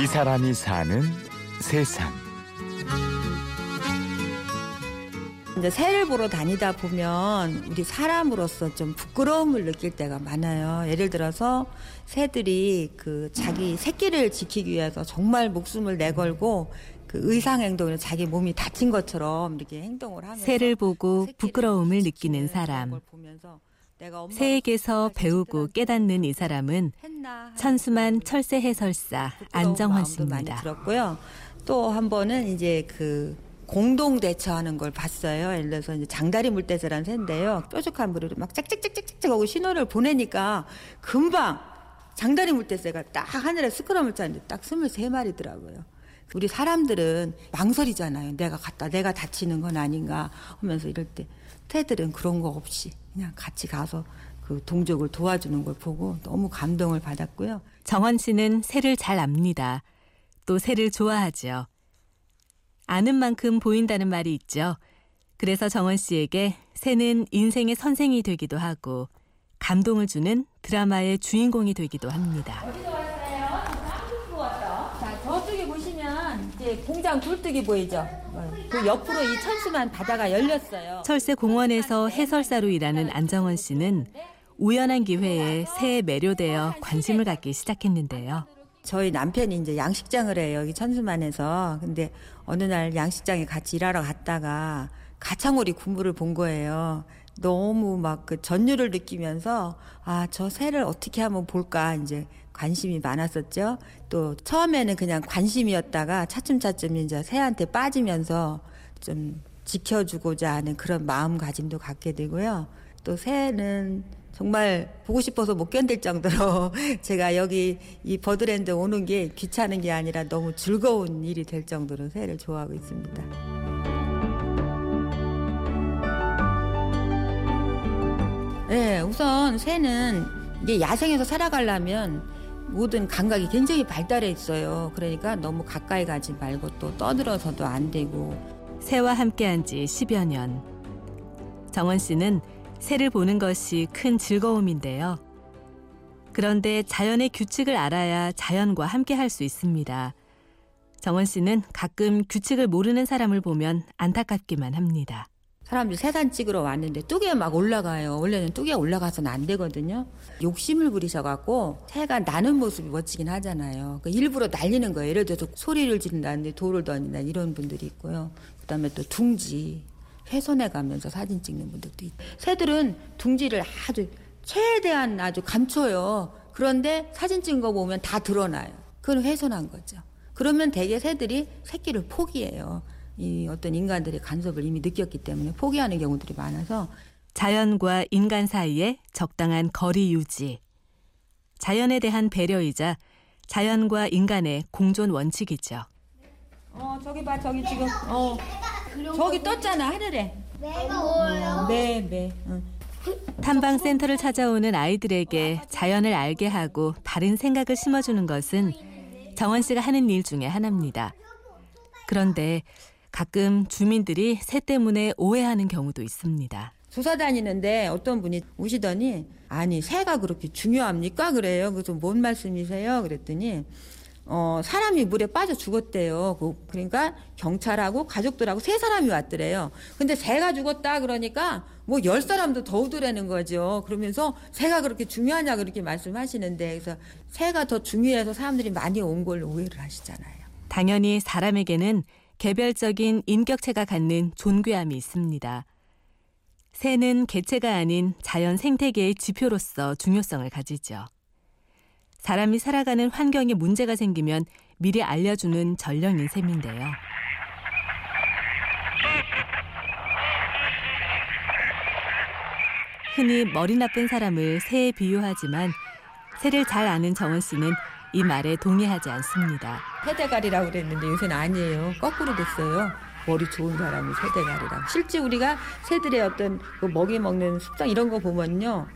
이 사람이 사는 세상. 이제 새를 보러 다니다 보면 우리 사람으로서 좀 부끄러움을 느낄 때가 많아요. 예를 들어서 새들이 그 자기 새끼를 지키기 위해서 정말 목숨을 내걸고 그 의상 행동을 자기 몸이 다친 것처럼 이렇게 행동을 하면서 새를 보고 부끄러움을 느끼는 사람. 새에게서 배우고 깨닫는 이 사람은 천수만 철새 해설사 안정환 씨입니다. 들었고요. 또 한 번은 이제 그 공동 대처하는 걸 봤어요. 예를 들어서 이제 장다리 물대새라는 새인데요. 뾰족한 머리로 막 짝짝짝짝짝 하고 신호를 보내니까 금방 장다리 물대새가 딱 하늘에 스크럼을 짜는데 딱 23마리더라고요. 우리 사람들은 망설이잖아요. 내가 갔다 내가 다치는 건 아닌가 하면서 이럴 때 새들은 그런 거 없이 그냥 같이 가서 그 동족을 도와주는 걸 보고 너무 감동을 받았고요. 정원 씨는 새를 잘 압니다. 또 새를 좋아하죠. 아는 만큼 보인다는 말이 있죠. 그래서 정원 씨에게 새는 인생의 선생이 되기도 하고 감동을 주는 드라마의 주인공이 되기도 합니다. 자, 저쪽에 보시면 공장 굴뚝이 보이죠? 그 옆으로 이 천수만 바다가 열렸어요. 철새 공원에서 해설사로 일하는 안정원 씨는 우연한 기회에 새에 매료되어 관심을 갖기 시작했는데요. 저희 남편이 이제 양식장을 해요. 여기 천수만에서. 근데 어느 날 양식장에 같이 일하러 갔다가 가창오리 군부를 본 거예요. 너무 막 그 전율을 느끼면서 아, 저 새를 어떻게 하면 볼까 이제 관심이 많았었죠. 또 처음에는 그냥 관심이었다가 차츰차츰 이제 새한테 빠지면서 좀 지켜주고자 하는 그런 마음가짐도 갖게 되고요. 또 새는 정말 보고 싶어서 못 견딜 정도로 제가 여기 이 버드랜드 오는 게 귀찮은 게 아니라 너무 즐거운 일이 될 정도로 새를 좋아하고 있습니다. 네, 우선 새는 이게 야생에서 살아가려면 모든 감각이 굉장히 발달해 있어요. 그러니까 너무 가까이 가지 말고 또 떠들어서도 안 되고 새와 함께한 지 10여 년. 정원 씨는 새를 보는 것이 큰 즐거움인데요. 그런데 자연의 규칙을 알아야 자연과 함께 할 수 있습니다. 정원 씨는 가끔 규칙을 모르는 사람을 보면 안타깝기만 합니다. 사람들이 새산 찍으러 왔는데 뚝에 막 올라가요. 원래는 뚝에 올라가서는 안 되거든요. 욕심을 부리셔갖고 새가 나는 모습이 멋지긴 하잖아요. 그 일부러 날리는 거예요. 예를 들어서 소리를 지른다는데 돌을 던진다 이런 분들이 있고요. 그다음에 또 둥지 훼손해 가면서 사진 찍는 분들도 있고 새들은 둥지를 아주 최대한 아주 감춰요. 그런데 사진 찍은 거 보면 다 드러나요. 그건 훼손한 거죠. 그러면 대개 새들이 새끼를 포기해요. 이 어떤 인간들의 간섭을 이미 느꼈기 때문에 포기하는 경우들이 많아서 자연과 인간 사이에 적당한 거리 유지. 자연에 대한 배려이자 자연과 인간의 공존 원칙이죠. 어 저기 봐 저기 지금 어 저기 떴잖아 하늘에 내가 뭐예요? 네네 탐방 센터를 찾아오는 아이들에게 자연을 알게 하고 바른 생각을 심어주는 것은 정원 씨가 하는 일 중에 하나입니다. 그런데 가끔 주민들이 새 때문에 오해하는 경우도 있습니다. 조사 다니는데 어떤 분이 오시더니 아니 새가 그렇게 중요합니까? 그래요. 그래서 뭔 말씀이세요? 그랬더니 어 사람이 물에 빠져 죽었대요. 그- 그러니까 경찰하고 가족들하고 세 사람이 왔더래요 근데 새가 죽었다. 그러니까 뭐 열 사람도 더 오더라는 거죠. 그러면서 새가 그렇게 중요하냐? 그렇게 말씀하시는데 그래서 새가 더 중요해서 사람들이 많이 온 걸로 오해를 하시잖아요. 당연히 사람에게는 개별적인 인격체가 갖는 존귀함이 있습니다. 새는 개체가 아닌 자연 생태계의 지표로서 중요성을 가지죠. 사람이 살아가는 환경에 문제가 생기면 미리 알려주는 전령인 셈인데요. 흔히 머리 나쁜 사람을 새에 비유하지만 새를 잘 아는 정원 씨는 이 말에 동의하지 않습니다. 세대갈이라고 그랬는데 요새는 아니에요. 거꾸로 됐어요. 머리 좋은 사람이 세대갈이라고. 실제 우리가 새들의 어떤 그 먹이 먹는 습성 이런 거 보면요.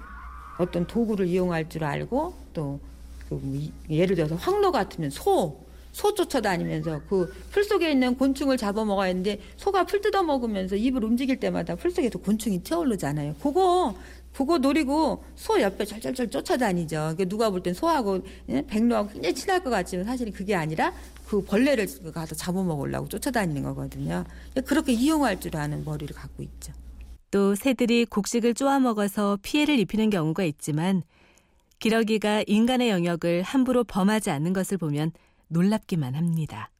어떤 도구를 이용할 줄 알고 또그 이- 예를 들어서 황로 같으면 소, 소 쫓아다니면서 그 풀 속에 있는 곤충을 잡아 먹어야 하는데 소가 풀 뜯어 먹으면서 입을 움직일 때마다 풀 속에서 곤충이 튀어오르잖아요. 그거 그거 노리고 소 옆에 절절절 쫓아다니죠. 그러니까 누가 볼 땐 소하고 예? 백로하고 굉장히 친할 것 같지만 사실은 그게 아니라 그 벌레를 가서 잡아먹으려고 쫓아다니는 거거든요. 그렇게 이용할 줄 아는 머리를 갖고 있죠. 또 새들이 곡식을 쪼아 먹어서 피해를 입히는 경우가 있지만 기러기가 인간의 영역을 함부로 범하지 않는 것을 보면 놀랍기만 합니다.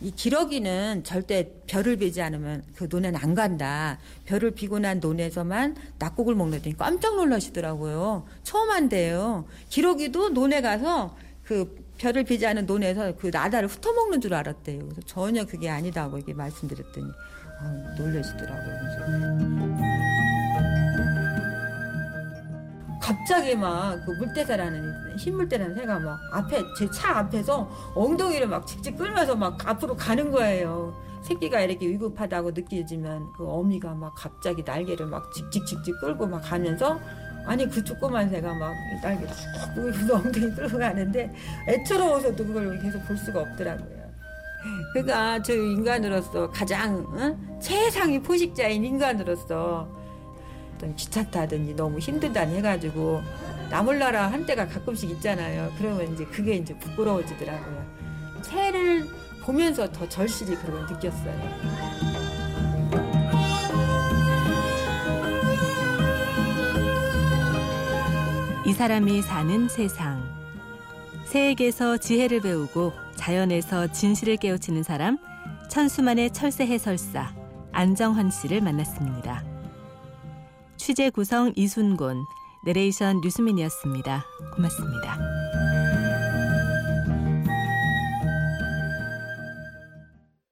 이 기러기는 절대 벼를 베지 않으면 그 논에는 안 간다. 벼를 비고 난 논에서만 낙곡을 먹는다니 깜짝 놀라시더라고요. 처음 한대요. 기러기도 논에 가서 그 벼를 비지 않은 논에서 그 나다를 훑어먹는 줄 알았대요. 그래서 전혀 그게 아니다고 이게 말씀드렸더니 어, 놀라시더라고요. 그래서 갑자기 막 그 물대사라는 흰 물대라는 새가 막 앞에 제 차 앞에서 엉덩이를 막 직직 끌면서 막 앞으로 가는 거예요. 새끼가 이렇게 위급하다고 느껴지면 그 어미가 막 갑자기 날개를 막 직직직직 끌고 막 가면서 아니 그 조그만 새가 막 날개를 쭉 엉덩이 끌고 가는데 애처로워서도 그걸 계속 볼 수가 없더라고요. 그러니까 저 인간으로서 가장 어? 최상위 포식자인 인간으로서 어떤 귀찮다든지 너무 힘들다니 해가지고 나몰라라 한 때가 가끔씩 있잖아요. 그러면 이제 그게 이제 부끄러워지더라고요. 새를 보면서 더 절실히 그걸 느꼈어요. 이 사람이 사는 세상. 새에게서 지혜를 배우고 자연에서 진실을 깨우치는 사람 천수만의 철새 해설사 안정헌 씨를 만났습니다. 취재 구성 이순곤, 내레이션 류수민이었습니다. 고맙습니다.